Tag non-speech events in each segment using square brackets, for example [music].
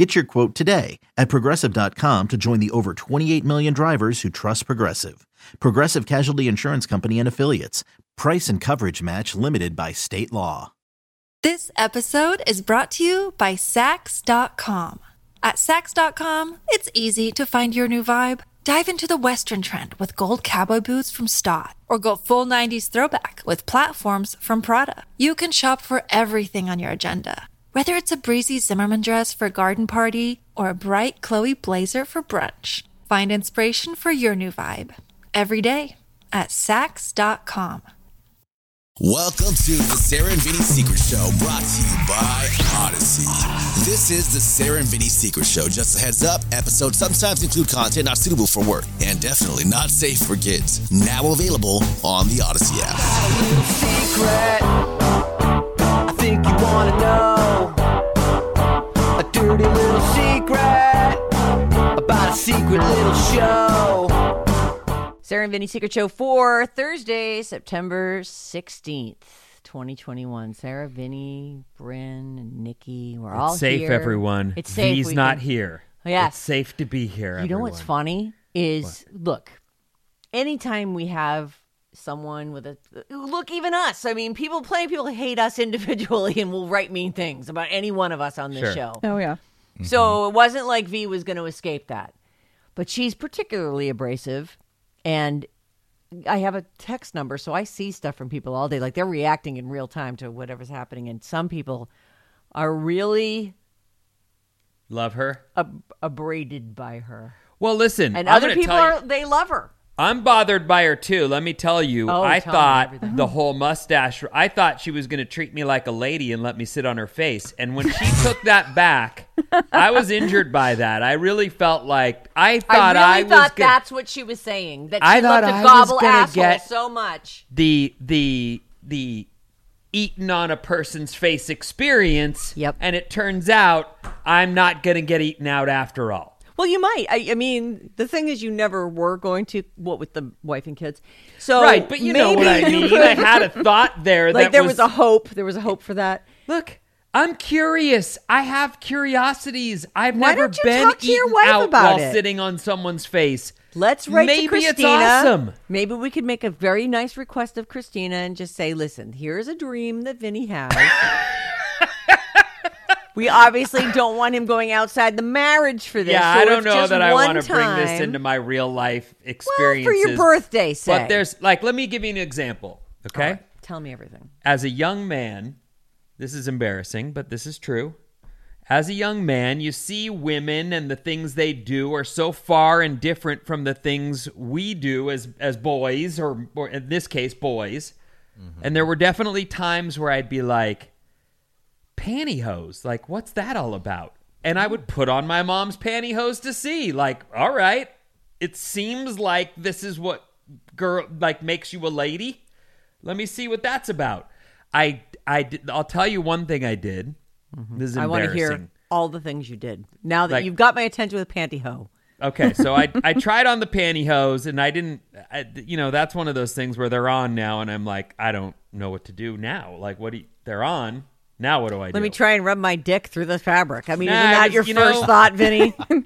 Get your quote today at progressive.com to join the over 28 million drivers who trust Progressive. Progressive Casualty Insurance Company and Affiliates. Price and coverage match limited by state law. This episode is brought to you by Saks.com. At Saks.com, it's easy to find your new vibe. Dive into the Western trend with gold cowboy boots from Staud, or go full 90s throwback with platforms from Prada. You can shop for everything on your agenda, whether it's a breezy Zimmermann dress for a garden party or a bright Chloe blazer for brunch. Find inspiration for your new vibe every day at Saks.com. Welcome to the Sarah and Vinny Secret Show, brought to you by Audacy. This is the Sarah and Vinny Secret Show. Just a heads up, episodes sometimes include content not suitable for work and definitely not safe for kids. Now available on the Audacy app. Dirty little secret about a secret little show. Sarah and Vinny Secret Show for Thursday, September 16th, 2021. Sarah, Vinny, Bryn, and Nikki, we're all safe, here. everyone. It's safe. He's not can- here. Yes. It's safe to be here. You know what's funny is look, anytime we have someone with a look, even us. I mean, people, plenty people hate us [laughs] individually and will write mean things about any one of us on this Sure. show. Oh yeah. So it wasn't like V was going to escape that. But she's particularly abrasive. And I have a text number, so I see stuff from people all day. Like they're reacting in real time to whatever's happening. And some people are really Love her. ab- abraded by her. Well, listen. And I'm other people tell you- are, they love her. I'm bothered by her too. Let me tell you. Oh, I tell thought the whole mustache. I thought she was going to treat me like a lady and let me sit on her face. And when she took [laughs] that back, I was injured by that. I really felt like I thought I I, really was thought gonna, that's what she was saying. That she I thought loved to I was gobble gonna asshole get- so much. the the the eaten on a person's face experience. Yep. And it turns out I'm not going to get eaten out after all. Well, you might. I, I mean, the thing is, you never were going to. What with the wife and kids? So right, but you know what I mean. [laughs] I had a thought there like that there was, was a hope. There was a hope for that. look. I'm curious. I have curiosities. I've Why never been talk to your eaten out while it? sitting on someone's face. Let's write Maybe to Christina. it's awesome. Maybe we could make a very nice request of Christina and just say, "Listen, here's a dream that Vinny has." [laughs] we obviously don't want him going outside the marriage for this. Yeah, so I don't know that I want to bring this into my real life experience. well for your birthday. Say, But there's like, let me give you an example. Okay. All right, tell me everything. as a young man, this is embarrassing, but this is true. As a young man, you see women and the things they do are so far and different from the things we do as as boys, or, or in this case, boys. Mm-hmm. And there were definitely times where I'd be like, pantyhose, like, what's that all about? And I would put on my mom's pantyhose to see, like, all right, it seems like this is what girl like makes you a lady. Let me see what that's about. I I did, I'll tell you one thing I did. Mm-hmm. This is I want to hear all the things you did. Now that Like- you've got my attention with pantyhose. Okay, so I [laughs] I tried on the pantyhose and I didn't. I, you know, that's one of those things where they're on now, and I'm like, I don't know what to do now. Like, what do you, they're on now? What do I do? Let me try and rub my dick through the fabric. I mean, Nah, isn't that your you first know- thought, Vinny? [laughs] [laughs]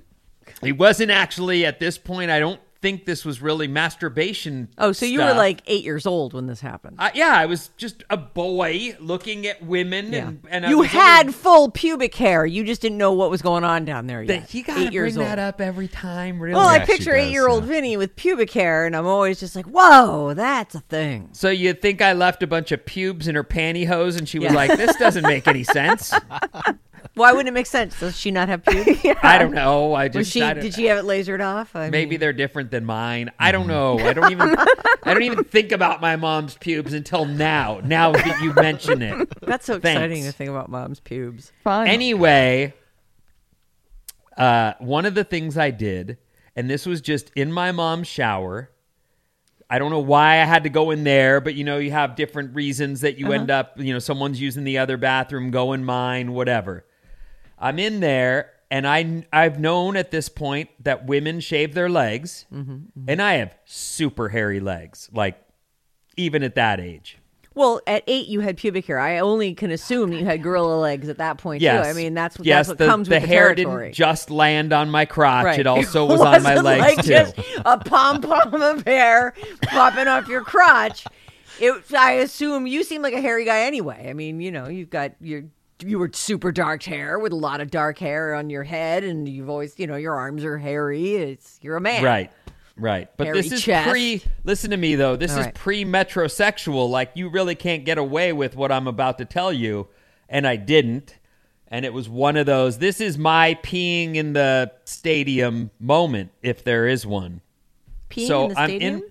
It wasn't actually at this point. I don't think this was really masturbation. oh, so you were like eight years old when this happened. Uh, yeah, I was just a boy looking at women, and, and you had only- full pubic hair. You just didn't know what was going on down there yet. That you gotta eight years bring that old. up every time, really. Well, I Yeah, she picture eight-year-old yeah. Vinny with pubic hair, and I'm always just like, "Whoa, that's a thing." so you think I left a bunch of pubes in her pantyhose, and she was Yeah. like, "This doesn't make any sense." [laughs] Why wouldn't it make sense? Does she not have pubes? [laughs] I don't know. I just Was she? I Did she have it lasered off? I Maybe mean, they're different than mine. I don't know. I don't even. [laughs] I don't even think about my mom's pubes until now. Now that you mention it. that's so Thanks. exciting to think about mom's pubes. Fine. Anyway, uh, one of the things I did, and this was just in my mom's shower. I don't know why I had to go in there, but you know, you have different reasons that you end up, you know, someone's using the other bathroom, go in mine, whatever. I'm in there and I I've known at this point that women shave their legs mm-hmm, mm-hmm. and I have super hairy legs, like even at that age. Well, at eight, you had pubic hair. I only can assume you had gorilla legs at that point Yes. too. I mean, that's what yes, that's what the, comes the with the hair territory. didn't just land on my crotch. Right. It also [laughs] was on my legs like too. Just a pom pom of hair popping off your crotch. It, I assume you seem like a hairy guy anyway. I mean, you know, you've got your you were super dark hair with a lot of dark hair on your head, and you've always, you know, your arms are hairy. It's you're a man, Right. Right. But Hairy this is chest. pre listen to me though. This All is right. pre metrosexual. Like you really can't get away with what I'm about to tell you. And I didn't. And it was one of those this is my peeing in the stadium moment, if there is one. Peeing so in the I'm in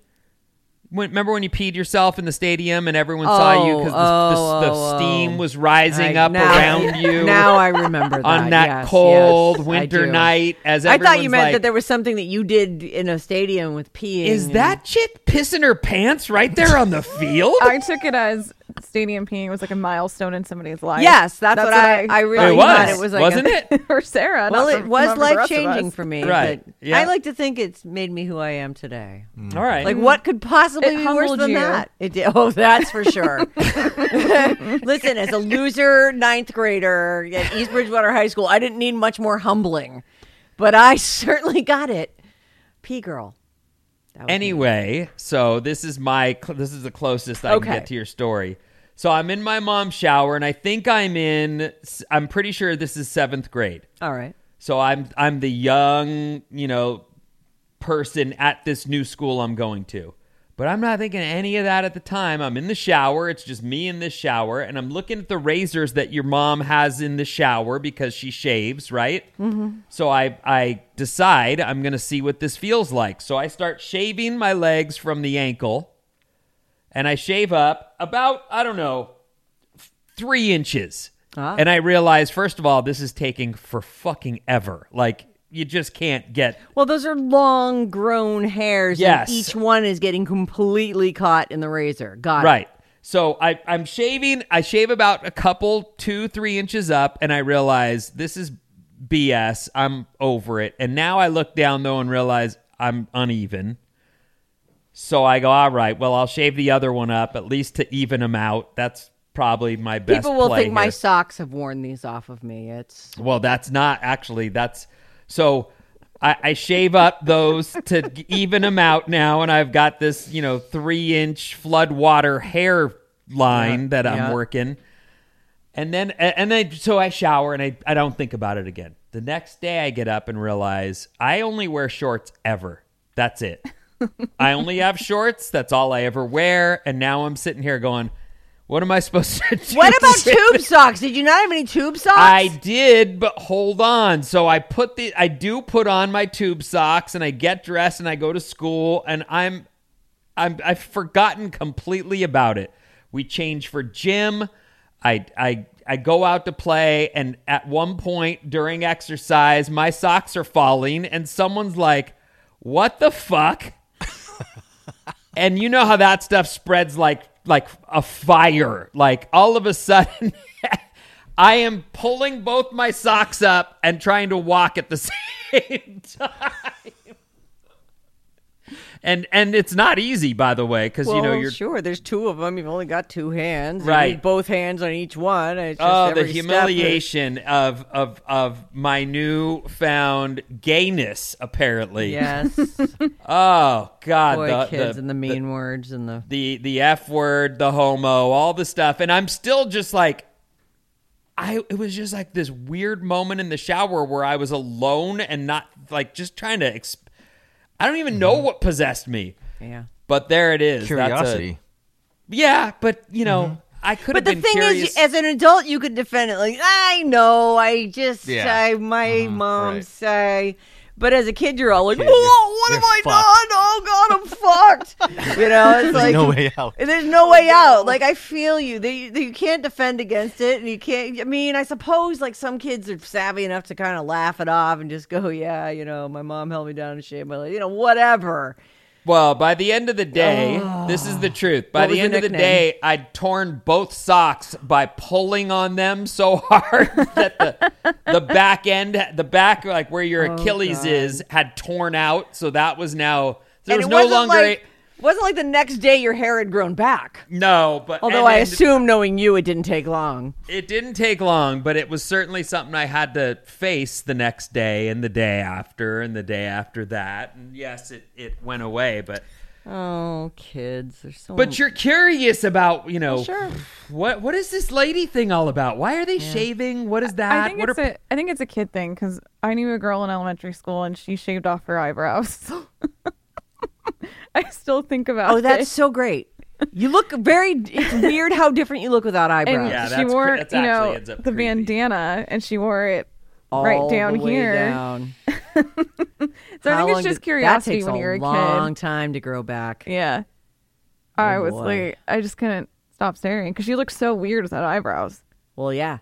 when, remember when you peed yourself in the stadium and everyone saw you oh, because the, Oh, the, the oh, oh, oh. steam oh. was rising I- up now- around [laughs] you Now I remember that on that yes, cold yes, winter night as I thought you meant like, that there was something that you did in a stadium with peeing. Is and- that chick pissing her pants right there on the [laughs] field? I took it as stadium peeing was like a milestone in somebody's life. Yes, that's, what, I, I really it thought was, it was like wasn't a, it? [laughs] for Sarah. Well, it for- was not for the rest life changing for me. Right, But yeah. I like to think it's made me who I am today. Mm. All right. Like, what could possibly It be worse than you. that? It did. Oh, that's for sure. [laughs] Listen, as a loser ninth grader at East Bridgewater High School, I didn't need much more humbling, but I certainly got it. P girl. Was me. Anyway, so this is my cl- this is the closest I Okay. can get to your story. So I'm in my mom's shower, and I think I'm in. I'm pretty sure this is seventh grade. All right. So I'm I'm the young, you know, person at this new school I'm going to. But I'm not thinking any of that at the time. I'm in the shower. It's just me in this shower, and I'm looking at the razors that your mom has in the shower because she shaves, right? Mm-hmm. So I I decide I'm gonna see what this feels like. So I start shaving my legs from the ankle, and I shave up about I don't know three inches. Ah. And I realize, first of all, this is taking for fucking ever. Like, you just can't get. Well, those are long grown hairs. Yes. And each one is getting completely caught in the razor. Got it. Right. So I, I'm shaving, I shave about a couple, two, three inches up, and I realize this is BS. I'm over it. And now I look down, though, and realize I'm uneven. So I go, all right, well, I'll shave the other one up, at least to even them out. That's probably my best People will think my socks have worn these off of me. It's Well, that's not actually. That's so. I, I shave up those to even them out now, and I've got this, you know, three inch flood water hair line that I'm yeah. working. And then, and then, so I shower and I, I don't think about it again. The next day, I get up and realize I only wear shorts ever. That's it. [laughs] I only have shorts. That's all I ever wear. And now I'm sitting here going, what am I supposed to do? What [laughs] about tube socks? Did you not have any tube socks? I did, but hold on. So I put the I do put on my tube socks and I get dressed and I go to school and I'm I'm I've forgotten completely about it. We change for gym. I I I go out to play and at one point during exercise my socks are falling and someone's like, "What the fuck?" [laughs] and you know how that stuff spreads like like a fire. Like all of a sudden [laughs] I am pulling both my socks up and trying to walk at the [laughs] same time. And and it's not easy by the way cuz well, you know you're sure. There's two of them. You've only got two hands. You Right. need both hands on each one. It's just Oh, the every step is- humiliation of of of my newfound gayness apparently. Yes. [laughs] Oh god, Boy, the, kids the, and the mean words and the. the the F word, the homo, all the stuff, and I'm still just like, I it was just like this weird moment in the shower where I was alone and not like just trying to. Exp- I don't even know mm-hmm. what possessed me, Yeah. but there it is. That's a- Curiosity. yeah, but you know, mm-hmm. I could have But the been thing curious. is, as an adult, you could defend it like, I know, I just, Yeah. I, my mm-hmm. mom right. say. But as a kid, you're all like, "Whoa, what have I fucked." done? Oh God, I'm fucked." [laughs] You know, it's like. No way out. There's no way oh, out. Like I feel you. They, they, you can't defend against it, and you can't. I mean, I suppose like some kids are savvy enough to kind of laugh it off and just go, "Yeah, you know, my mom held me down and shaved my leg," you know, whatever. Well, by the end of the day, oh. this is the truth. By the was the end of the day, I'd torn both socks by pulling on them so [laughs] hard that the the back end, the back like where your Oh, Achilles is, had torn out. So that was now there and was no longer like wasn't like the next day your hair had grown back. no. But Although and- I and assume, knowing you, it didn't take long. it didn't take long, but it was certainly something I had to face the next day and the day after and the day after that. And yes, it it went away, but. Oh, kids, they're so. But you're curious about, you know, sure. what what is this lady thing all about? Why are they shaving? What is that? I think what it's are a I think it's a kid thing because I knew a girl in elementary school and she shaved off her eyebrows. [laughs] [laughs] I still think about oh, that's it. so great. You look very. It's weird how different you look without eyebrows. and Yeah, she that's wore cre- that's you know actually ends up the creepy. bandana and she wore it All right down the way here. down. [laughs] So I think it's just curiosity that takes when a you're a long kid. time to grow back. Yeah. I oh, was boy. like, I just couldn't stop staring because she looked so weird without eyebrows. Well, yeah,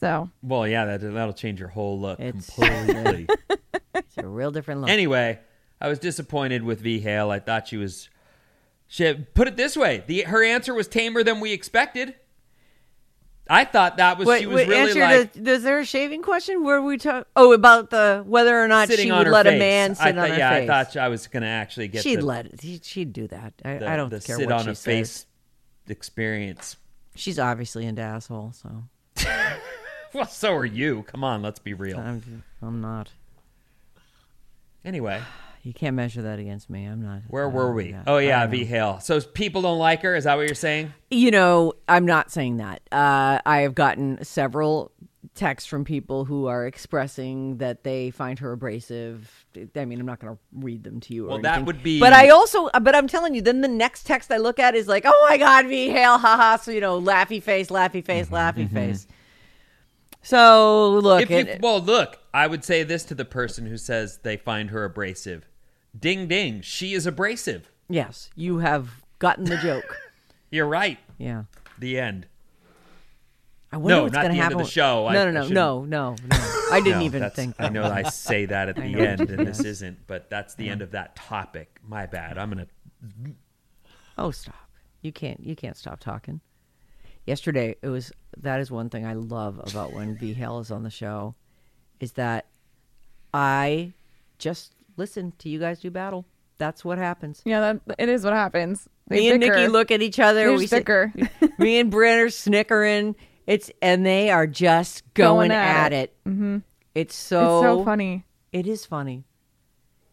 So Well, yeah, that that'll change your whole look It's- completely. [laughs] it's a real different look. anyway, I was disappointed with V Hale. I thought she was she put it this way, the her answer was tamer than we expected. I thought that was Wait, she was wait, really like to, is there a shaving question? Where we talk? Oh, about the whether or not she would let face. a man I sit thought, on her yeah, face. Yeah, I thought I was going to actually get she'd the, let She'd do that. I, the- I don't the care sit what on she a says. face experience. She's obviously into asshole, so [laughs] Well, so are you. Come on, let's be real. I'm, I'm not. Anyway, You can't measure that against me. I'm not. where were we? that. Oh yeah, V Hale. So people don't like her. Is that what you're saying? You know, I'm not saying that. Uh, I have gotten several texts from people who are expressing that they find her abrasive. I mean, I'm not going to read them to you. Or Well, that would be- But I also, uh, but I'm telling you, then the next text I look at is like, "Oh my God, V Hale, haha!" So you know, laughy face, laughy face, mm-hmm, laughy mm-hmm. face. So look, If you, it- well, look, I would say this to the person who says they find her abrasive. Ding ding, she is abrasive. yes, you have gotten the joke. [laughs] You're right. yeah. The end. I wonder No, what's not gonna the end happen. of the show. I- No, I no, no, shouldn't- no, no, no. I didn't No, even think. I know I say that at the end, and this isn't, but that's the end of that topic. My bad. I'm gonna. Oh, stop! You can't. You can't stop talking. Yesterday, it was. That is one thing I love about when V Hale is on the show, is that I just listen to you guys do battle. That's what happens. yeah, that it is what happens. They me and bicker. Nikki look at each other. They we just sit- [laughs] me and Brent are snickering. It's and they are just going, Going at, at it. Mm-hmm. It's It's so so funny. It is funny.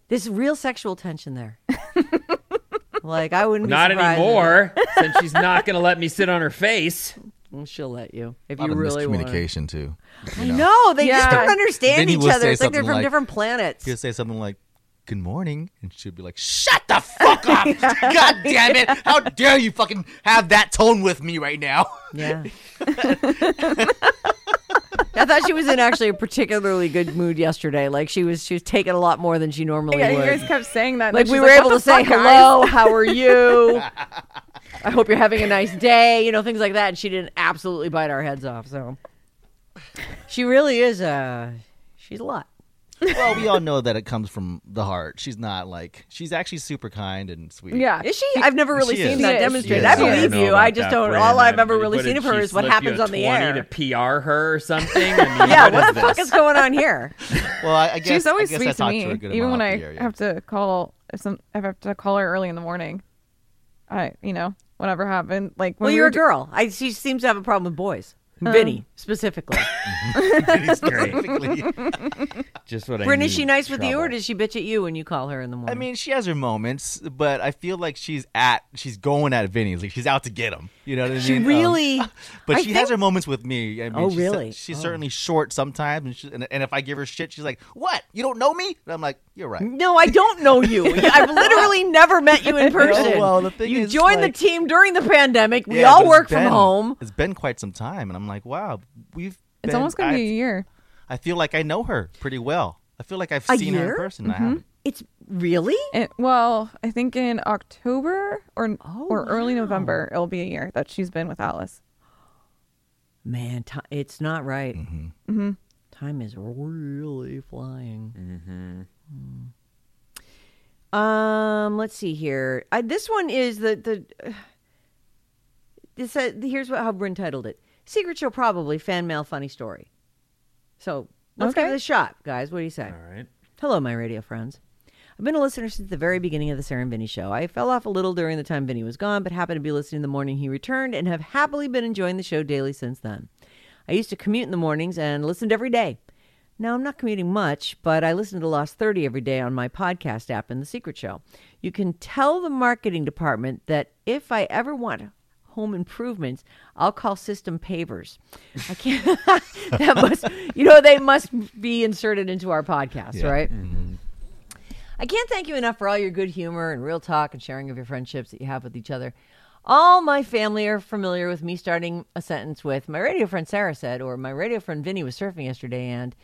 There's real sexual tension there. [laughs] like I wouldn't be Not surprised anymore, [laughs] since she's not gonna let me sit on her face. Well, she'll let you if A lot you of really want. miscommunication too. I know they just don't understand Then each other. It's like they're from like- different planets. He'll say something like, "Good morning," and she'd be like, "Shut the fuck up! [laughs] God damn it! How dare you fucking have that tone with me right now?" Yeah. [laughs] I thought she was in actually a particularly good mood yesterday. Like she was, she was taking a lot more than she normally would. Yeah, you would. guys kept saying that. like we were like, able to the say fuck, guys?" hello, how are [laughs] you? I hope you're having a nice day, you know, things like that. And she didn't absolutely bite our heads off. So she really is uh she's a lot. Well, we all know that it comes from the heart. She's not like she's actually super kind and sweet. Yeah. Is she? I've never really She seen is. that She demonstrated. I is. I don't believe know you. about I just that, don't. Brandon. All I've I- ever really what, seen of her she is what slip you happens a on the 20 air. to PR her or something. I mean, yeah, what what is the fuck this? is going on here? [laughs] Well, I, I guess She's always I guess sweet I to talked me, her a good even when I off the yeah. have to call. If some, if I have to call her early in the morning. I, you know, whatever happened. Like when Well, we you're were a girl. I she seems to have a problem with boys. Vinny specifically. [laughs] Great. [laughs] Just what I Bryn, is she nice with you, or does she bitch at you when you call her in the morning? I mean, she has her moments, but I feel like she's at she's going at Vinny. Like she's out to get him. You know what I mean? she Um, really. [laughs] but I she think- has her moments with me. I mean, Oh, she's, really? She's Oh. certainly short sometimes, and, she, and and if I give her shit, she's like, "What? You don't know me?" And I'm like, "You're right." No, I don't know you. [laughs] I've literally never met you in [laughs] person. well, the thing you is, joined like- the team during the pandemic. We Yeah, all it's work from home. It's been quite some time, and I'm like, wow, we've. It's been- almost gonna I, be a year. I feel like I know her pretty well. I feel like I've A seen her in person. I haven't. It's really. It, well, I think in October or Oh, or early wow. November, it'll be a year that she's been with Alice. Man, ti it's not right. Mhm. Time is really flying. Mhm. Um, let's see here. I, this one is the the. this uh, here's what how Bryn titled it: "Secret Show Probably Fan Mail Funny Story." So let's give Okay. it a shot, guys. What do you say? All right. Hello, my radio friends. I've been a listener since the very beginning of the Sarah and Vinny show. I fell off a little during the time Vinny was gone, but happened to be listening the morning he returned and have happily been enjoying the show daily since then. I used to commute in the mornings and listened every day. Now, I'm not commuting much, but I listen to Lost 30 every day on my podcast app in The Secret Show. You can tell the marketing department that if I ever want home improvements, I'll call System Pavers. I can't, [laughs] that must, you know, they must be inserted into our podcast, right? Mm-hmm. I can't thank you enough for all your good humor and real talk and sharing of your friendships that you have with each other. All my family are familiar with me starting a sentence with, my radio friend Sarah said, or my radio friend Vinny was surfing yesterday, and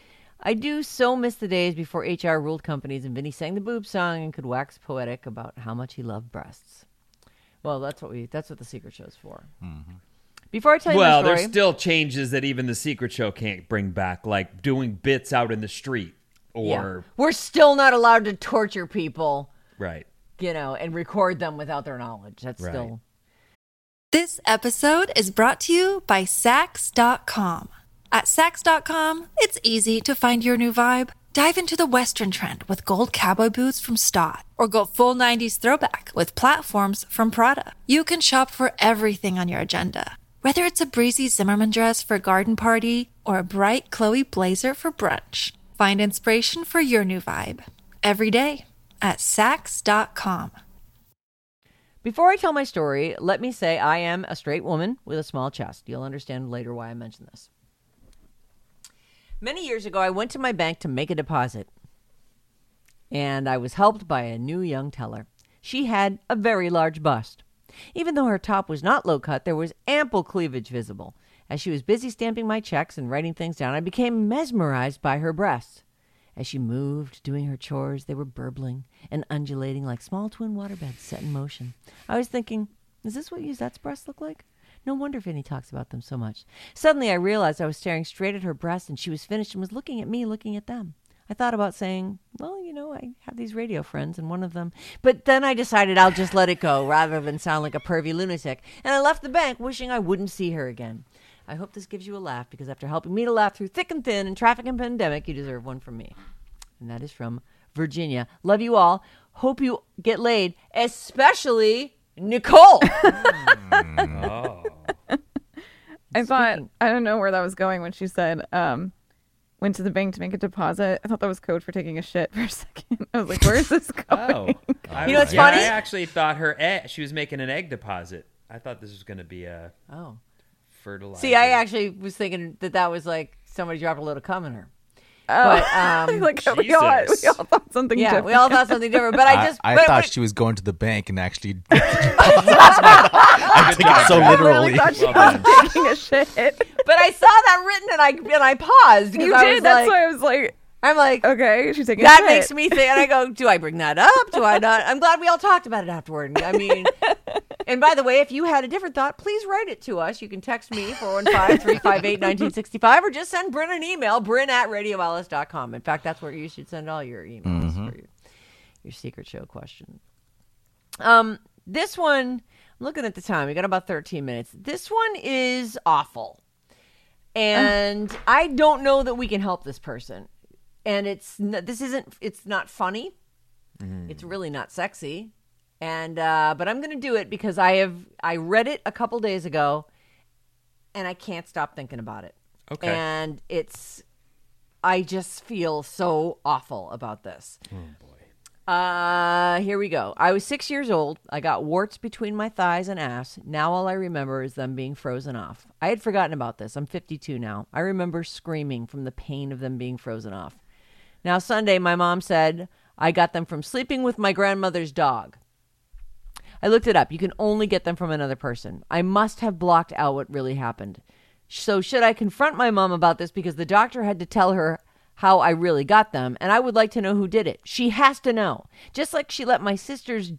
I do so miss the days before HR ruled companies and Vinny sang the boob song and could wax poetic about how much he loved breasts. Well, that's what we that's what the secret show's for. Mm-hmm. Before I tell you Well, story, there's still changes that even the secret show can't bring back, like doing bits out in the street yeah, or we're still not allowed to torture people, right. you know, and record them without their knowledge. That's Right. still This episode is brought to you by Saks.com. At Saks.com, it's easy to find your new vibe. Dive into the Western trend with gold cowboy boots from Staud, or go full 90s throwback with platforms from Prada. You can shop for everything on your agenda, whether it's a breezy Zimmermann dress for a garden party or a bright Chloe blazer for brunch. Find inspiration for your new vibe every day at Saks.com. Before I tell my story, let me say I am a straight woman with a small chest. You'll understand later why I mention this. Many years ago, I went to my bank to make a deposit, and I was helped by a new young teller. She had a very large bust. Even though her top was not low cut, there was ample cleavage visible. As she was busy stamping my checks and writing things down, I became mesmerized by her breasts. As she moved, doing her chores, they were burbling and undulating like small twin waterbeds set in motion. I was thinking, is this what Yuzette's breasts look like? No wonder Vinny talks about them so much. Suddenly, I realized I was staring straight at her breasts, and she was finished and was looking at me, looking at them. I thought about saying, well, you know, I have these radio friends, and one of them. But then I decided I'll just let it go rather than sound like a pervy lunatic, and I left the bank wishing I wouldn't see her again. I hope this gives you a laugh because after helping me to laugh through thick and thin and traffic and pandemic, you deserve one from me. And that is from Virginia. Love you all. Hope you get laid, especially Nicole. Oh. [laughs] [laughs] I thought I don't know where that was going when she said um went to the bank to make a deposit. I thought that was code for taking a shit for a [laughs] second. I was like, where is this Oh. going? I You know what's yeah, funny? I actually thought her egg, she was making an egg deposit. I thought this was going to be a oh. Fertilizer. See, I actually was thinking that that was like somebody dropped a little cum in her. Oh. But, [laughs] um, like we all, we all thought something yeah, different. we all thought something different. But I just, I, but- thought but- she was going to the bank and actually. [laughs] [laughs] I took it so I literally. really thought she Well was taking a shit. but I saw that written and I and I paused because You I did. was That's like, why I was like, I'm like, okay, she's taking that a shit. makes me think. And I go, do I bring that up? Do I not? I'm glad we all talked about it afterward. I mean, and by the way, if you had a different thought, please write it to us. You can text me 415-358-1965 or just send Bryn an email, bryn at radioalice.com. In fact, that's where you should send all your emails for your, your secret show question. Um, this one, I'm looking at the time. We got about 13 minutes. This one is awful. And I don't know that we can help this person. And it's this isn't it's not funny. It's really not sexy. And uh but I'm going to do it because I have I read it a couple days ago and I can't stop thinking about it. Okay. And it's I just feel so awful about this. Oh boy. Uh, here we go. I was six years old. I got warts between my thighs and ass. Now all I remember is them being frozen off. I had forgotten about this. I'm 52 now. I remember screaming from the pain of them being frozen off. Now, Sunday, my mom said I got them from sleeping with my grandmother's dog. I looked it up. You can only get them from another person. I must have blocked out what really happened. So, should I confront my mom about this because the doctor had to tell her how I really got them, and I would like to know who did it. She has to know. Just like she let my sisters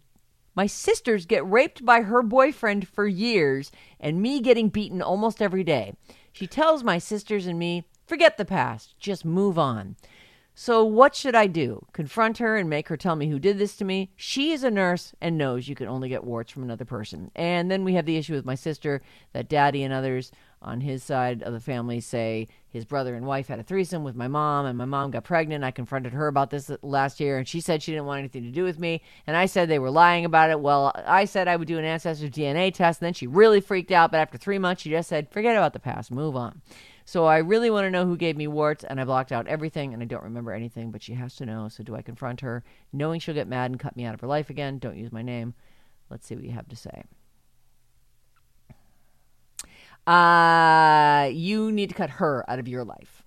my sisters get raped by her boyfriend for years and me getting beaten almost every day. She tells my sisters and me, "Forget the past, just move on." So, what should I do? Confront her and make her tell me who did this to me? She is a nurse and knows you can only get warts from another person. And then we have the issue with my sister that daddy and others on his side of the family say his brother and wife had a threesome with my mom, and my mom got pregnant. I confronted her about this last year, and she said she didn't want anything to do with me. And I said they were lying about it. Well, I said I would do an ancestry DNA test, and then she really freaked out. But after three months, she just said, forget about the past, move on. So I really want to know who gave me warts, and I blocked out everything, and I don't remember anything, but she has to know. So do I confront her, knowing she'll get mad and cut me out of her life again? Don't use my name. Let's see what you have to say. Uh, you need to cut her out of your life.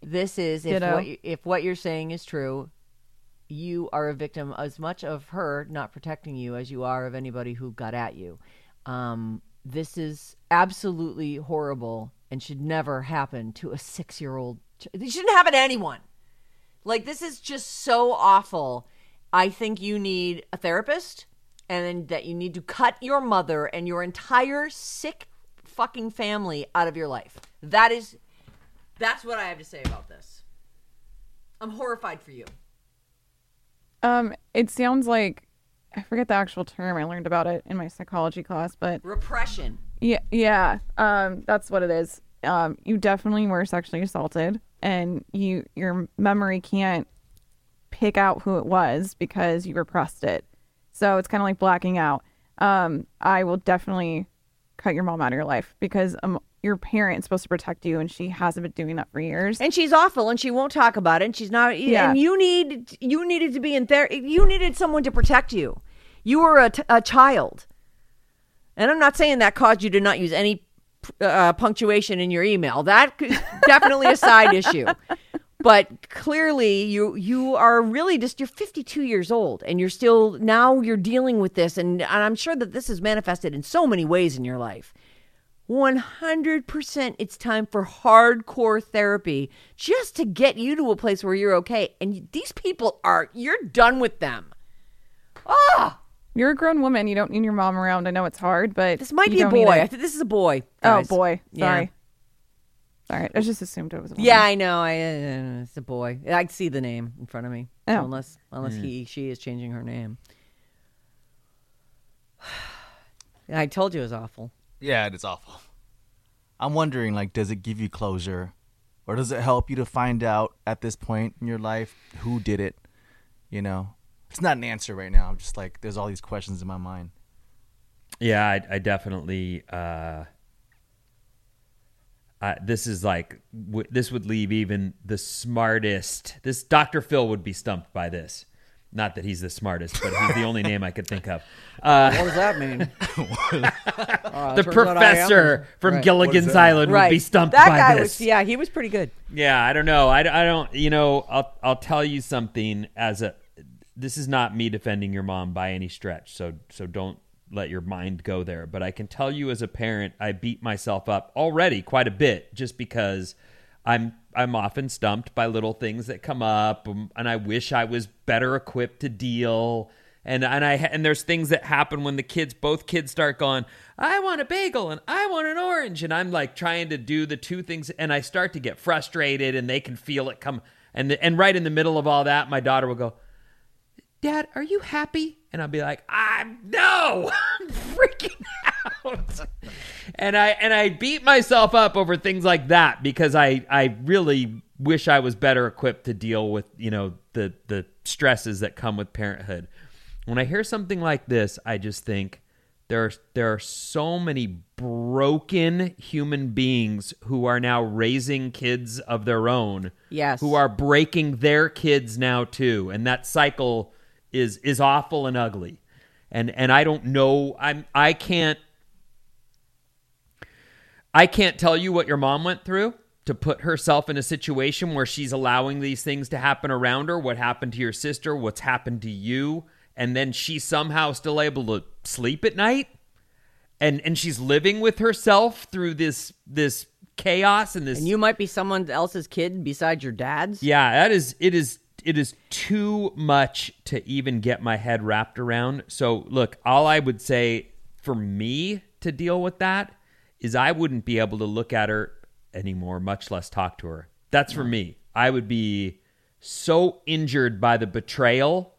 This is if Ditto. what, you- if what you're saying is true, you are a victim as much of her not protecting you as you are of anybody who got at you. Um, this is absolutely horrible and should never happen to a six year old. It shouldn't happen to anyone. Like, this is just so awful. I think you need a therapist and that you need to cut your mother and your entire sick fucking family out of your life. That is, that's what I have to say about this. I'm horrified for you. Um, it sounds like I forget the actual term. I learned about it in my psychology class, but Repression. yeah, yeah, um, that's what it is. Um, you definitely were sexually assaulted, and you your memory can't pick out who it was because you repressed it. So it's kind of like blacking out. Um, I will definitely cut your mom out of your life because um, your parent is supposed to protect you, and she hasn't been doing that for years. and she's awful and she won't talk about it and she's not Yeah. and you need you needed to be in there you needed someone to protect you. You were a, t- a child. And i'm not saying that caused you to not use any uh, punctuation in your email. That [laughs] definitely a side issue. But clearly you you are really just you're 52 years old and you're still now you're dealing with this and, and i'm sure that this is manifested in so many ways in your life 100% it's time for hardcore therapy just to get you to a place where you're okay. And these people are, you're done with them. Ah, You're a grown woman. You don't need your mom around. I know it's hard, but this might you be a boy. I think this is a boy. Oh guys. boy, Yeah. sorry. Sorry, I just assumed it was. A woman. Yeah, I know. I, uh, it's a boy. I see the name in front of me. So Oh. unless unless he she is changing her name. [sighs] I told you it was awful. Yeah, it's awful. I'm wondering, like, does it give you closure, or does it help you to find out at this point in your life who did it? You know, it's not an answer right now. I'm just like, there's all these questions in my mind. Yeah, I, I definitely. Uh, this is like w- this would leave even the smartest. This Dr. Phil would be stumped by this. Not that he's the smartest, but he's the only name I could think of. [laughs] Uh, [laughs] What does that mean? the professor from Gilligan's Island would be stumped that by guy this. was yeah, he was pretty good. Yeah, I don't know. I, I don't. You know, I'll I'll tell you something. As a, this is not me defending your mom by any stretch. So so don't let your mind go there. But I can tell you, as a parent, I beat myself up already quite a bit just because I'm I'm often stumped by little things that come up, um, and I wish I was better equipped to deal. And and I and there's things that happen when the kids, both kids, start going. I want a bagel and I want an orange, and I'm like trying to do the two things, and I start to get frustrated, and they can feel it come. And the, and right in the middle of all that, my daughter will go, Dad, are you happy? And I'll be like, I'm no, [laughs] I'm freaking out. And I and I beat myself up over things like that because I I really wish I was better equipped to deal with, you know, the the stresses that come with parenthood. When I hear something like this, I just think there are, there are so many broken human beings who are now raising kids of their own. Yes. Who are breaking their kids now too. And that cycle is is awful and ugly. And and I don't know I'm I can't I can't tell you what your mom went through to put herself in a situation where she's allowing these things to happen around her, what happened to your sister, what's happened to you, and then she's somehow still able to sleep at night. And and she's living with herself through this this chaos and this And you might be someone else's kid besides your dad's. yeah, that is it is it is too much to even get my head wrapped around. So look, all I would say for me to deal with that is I wouldn't be able to look at her anymore, much less talk to her. That's for me. I would be so injured by the betrayal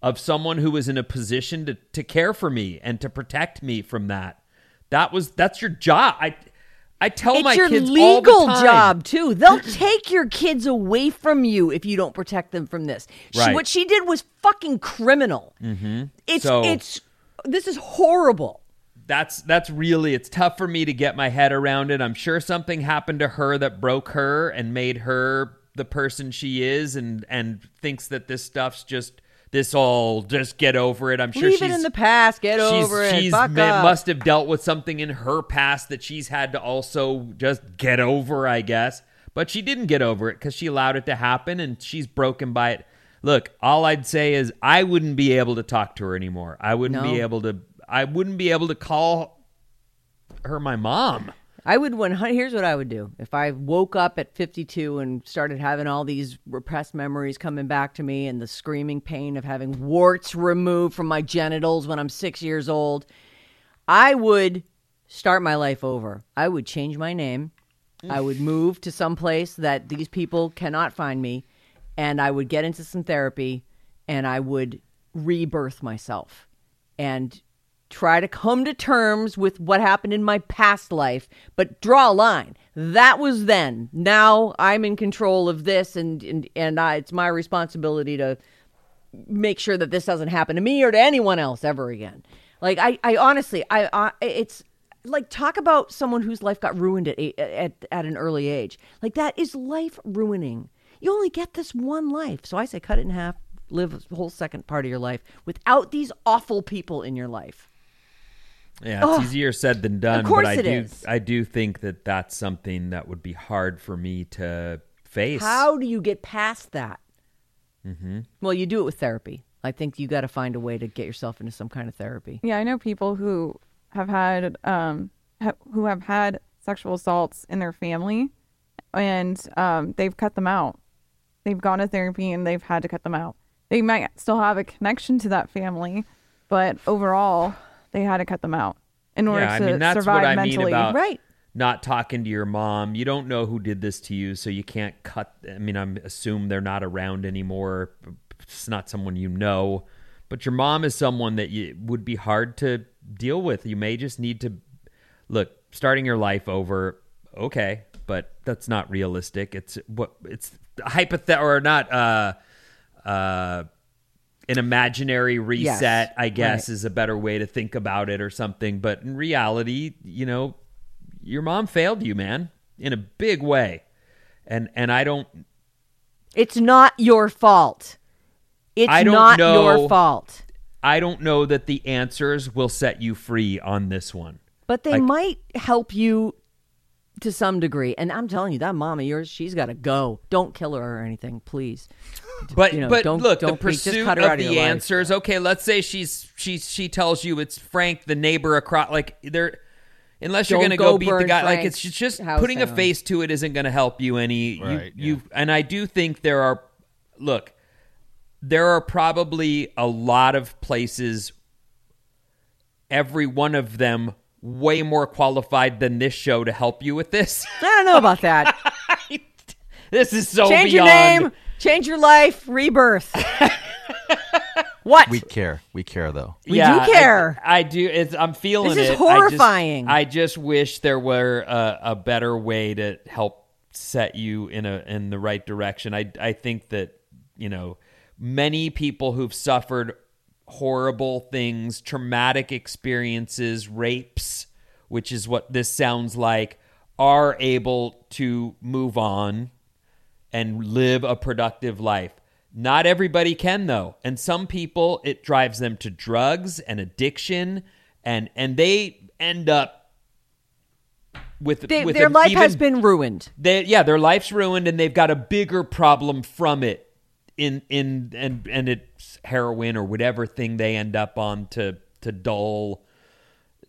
of someone who was in a position to, to care for me and to protect me from that. That was that's your job. I I tell it's my your kids all legal job too. They'll take your kids away from you if you don't protect them from this. She, Right. what she did was fucking criminal. Mm-hmm. It's So- it's this is horrible. That's that's really it's tough for me to get my head around it. I'm sure something happened to her that broke her and made her the person she is and and thinks that this stuff's just this all just get over it. I'm sure Leave she's in the past. Get over it. she's Fuck up. must have dealt with something in her past that she's had to also just get over, I guess. But she didn't get over it because she allowed it to happen and she's broken by it. Look, all I'd say is I wouldn't be able to talk to her anymore. I wouldn't be able to I wouldn't be able to call her my mom. I would one. Here's what I would do if I woke up at 52 and started having all these repressed memories coming back to me, and the screaming pain of having warts removed from my genitals when I'm six years old. I would start my life over. I would change my name. I would move to some place that these people cannot find me, and I would get into some therapy, and I would rebirth myself, and try to come to terms with what happened in my past life, but draw a line. That was then. Now I'm in control of this, and and and I, it's my responsibility to make sure that this doesn't happen to me or to anyone else ever again. Like I, I honestly, I, I it's like talk about someone whose life got ruined at at at an early age. Like that is life ruining. You only get this one life, so I say cut it in half. Live a whole second part of your life without these awful people in your life. Yeah, it's Ugh. easier said than done. Of course but I it do, is. I do think that that's something that would be hard for me to face. How do you get past that? Mm-hmm. Well, you do it with therapy. I think you got to find a way to get yourself into some kind of therapy. Yeah, I know people who have had um ha- who have had sexual assaults in their family, and um they've cut them out. They've gone to therapy and they've had to cut them out. They might still have a connection to that family, but overall, they had to cut them out in order yeah, I to mean that's survive what I mentally. mean about Right. not talking to your mom. You don't know who did this to you, so you can't cut. I mean, I'm assume they're not around anymore. It's not someone you know, but your mom is someone that you would be hard to deal with. You may just need to look starting your life over. Okay, but that's not realistic. It's what it's hypothet or not. Uh, uh, an imaginary reset, Yes, I guess, right. is a better way to think about it or something. But in reality, you know, your mom failed you, man, in a big way. And and I don't It's not your fault. It's I don't not know- your fault. I don't know that the answers will set you free on this one. But they Like- might help you to some degree. And I'm telling you, that mom of yours, she's got to go. Don't kill her or anything, please. But You know, but don't- look, don't the be- just pursuit cut her out of of the your life. answers. Okay, let's say she's she she tells you it's Frank, the neighbor across. Like they're unless you're gonna go go beat the burn guy. Like it's just house putting a face to it isn't gonna help you any. Right, you you and I do think there are. Look, there are probably a lot of places. Every one of them way more qualified than this show to help you with this. [laughs] I don't know about that. [laughs] this is so change your name, change your life, rebirth. [laughs] what? We care. We care though. We do care. I, I do. It's, I'm feeling This is it. horrifying. I just, I just wish there were a, a better way to help set you in a in the right direction. I I think that you know many people who've suffered horrible things, traumatic experiences, rapes, which is what this sounds like, are able to move on and live a productive life. Not everybody can though. And some people it drives them to drugs and addiction and and they end up with, They- with their life even- has been ruined. they yeah, their life's ruined and they've got a bigger problem from it in in and and it's heroin or whatever thing they end up on to to dull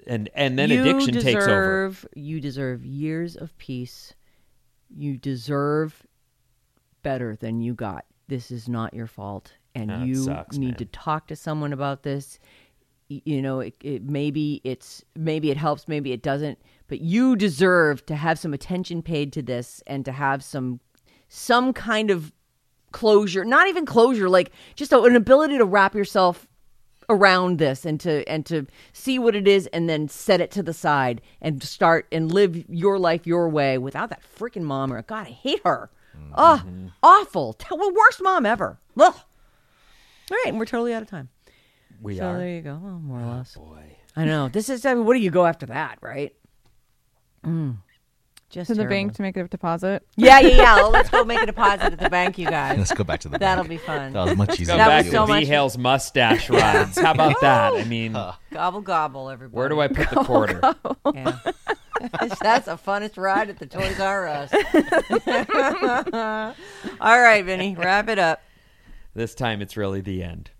and and then you addiction deserve, takes over. You deserve years of peace. You deserve better than you got. This is not your fault, and you sucks, need man. to talk to someone about this. You know, it, it maybe it's maybe it helps, maybe it doesn't, but you deserve to have some attention paid to this and to have some some kind of closure, not even closure, like just an ability to wrap yourself around this and to and to see what it is and then set it to the side and start and live your life your way without that freaking mom or God, I hate her. Oh, awful. Worst mom ever. Ugh. All right, and we're totally out of time. We are So are. there you go. Well, more or less. Boy. I know. This is I mean, what do you go after that, right? Mm. Just To the terrible. bank to make a deposit. Yeah, yeah, yeah. Well, [laughs] let's go make a deposit at the bank, you guys. Let's go back to the That'll bank. be fun. That was much easier. Go That to back was so to much- V Hale's mustache [laughs] rides. How about that? I mean, Gobble gobble, everybody. where do I put the quarter? Yeah. [laughs] That's the funnest ride at the Toys R Us. All right, Vinny, wrap it up. This time it's really the end.